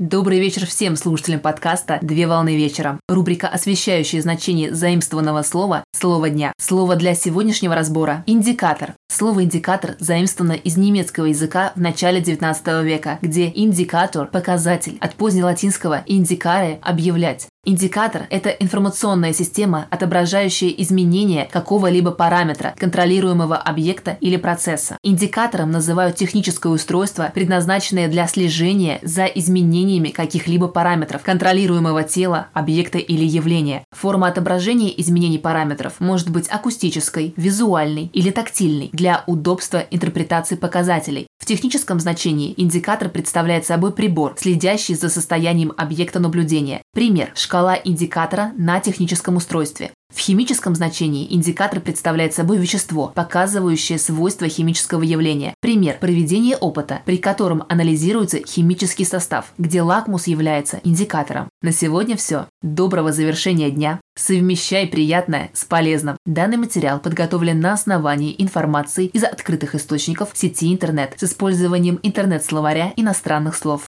Добрый вечер всем слушателям подкаста «Две волны вечера». Рубрика, освещающая значение заимствованного слова «Слово дня». Слово для сегодняшнего разбора – индикатор. Слово «индикатор» заимствовано из немецкого языка в начале 19 века, где индикатор – показатель, от позднелатинского «индикаре» – объявлять. Индикатор – это информационная система, отображающая изменения какого-либо параметра, контролируемого объекта или процесса. Индикатором называют техническое устройство, предназначенное для слежения за изменениями каких-либо параметров, контролируемого тела, объекта или явления. Форма отображения изменений параметров может быть акустической, визуальной или тактильной для удобства интерпретации показателей. В техническом значении индикатор представляет собой прибор, следящий за состоянием объекта наблюдения. Пример – шкала индикатора на техническом устройстве. В химическом значении индикатор представляет собой вещество, показывающее свойства химического явления. Пример – проведение опыта, при котором анализируется химический состав, где лакмус является индикатором. На сегодня все. Доброго завершения дня. Совмещай приятное с полезным. Данный материал подготовлен на основании информации из открытых источников сети интернет с использованием интернет-словаря иностранных слов.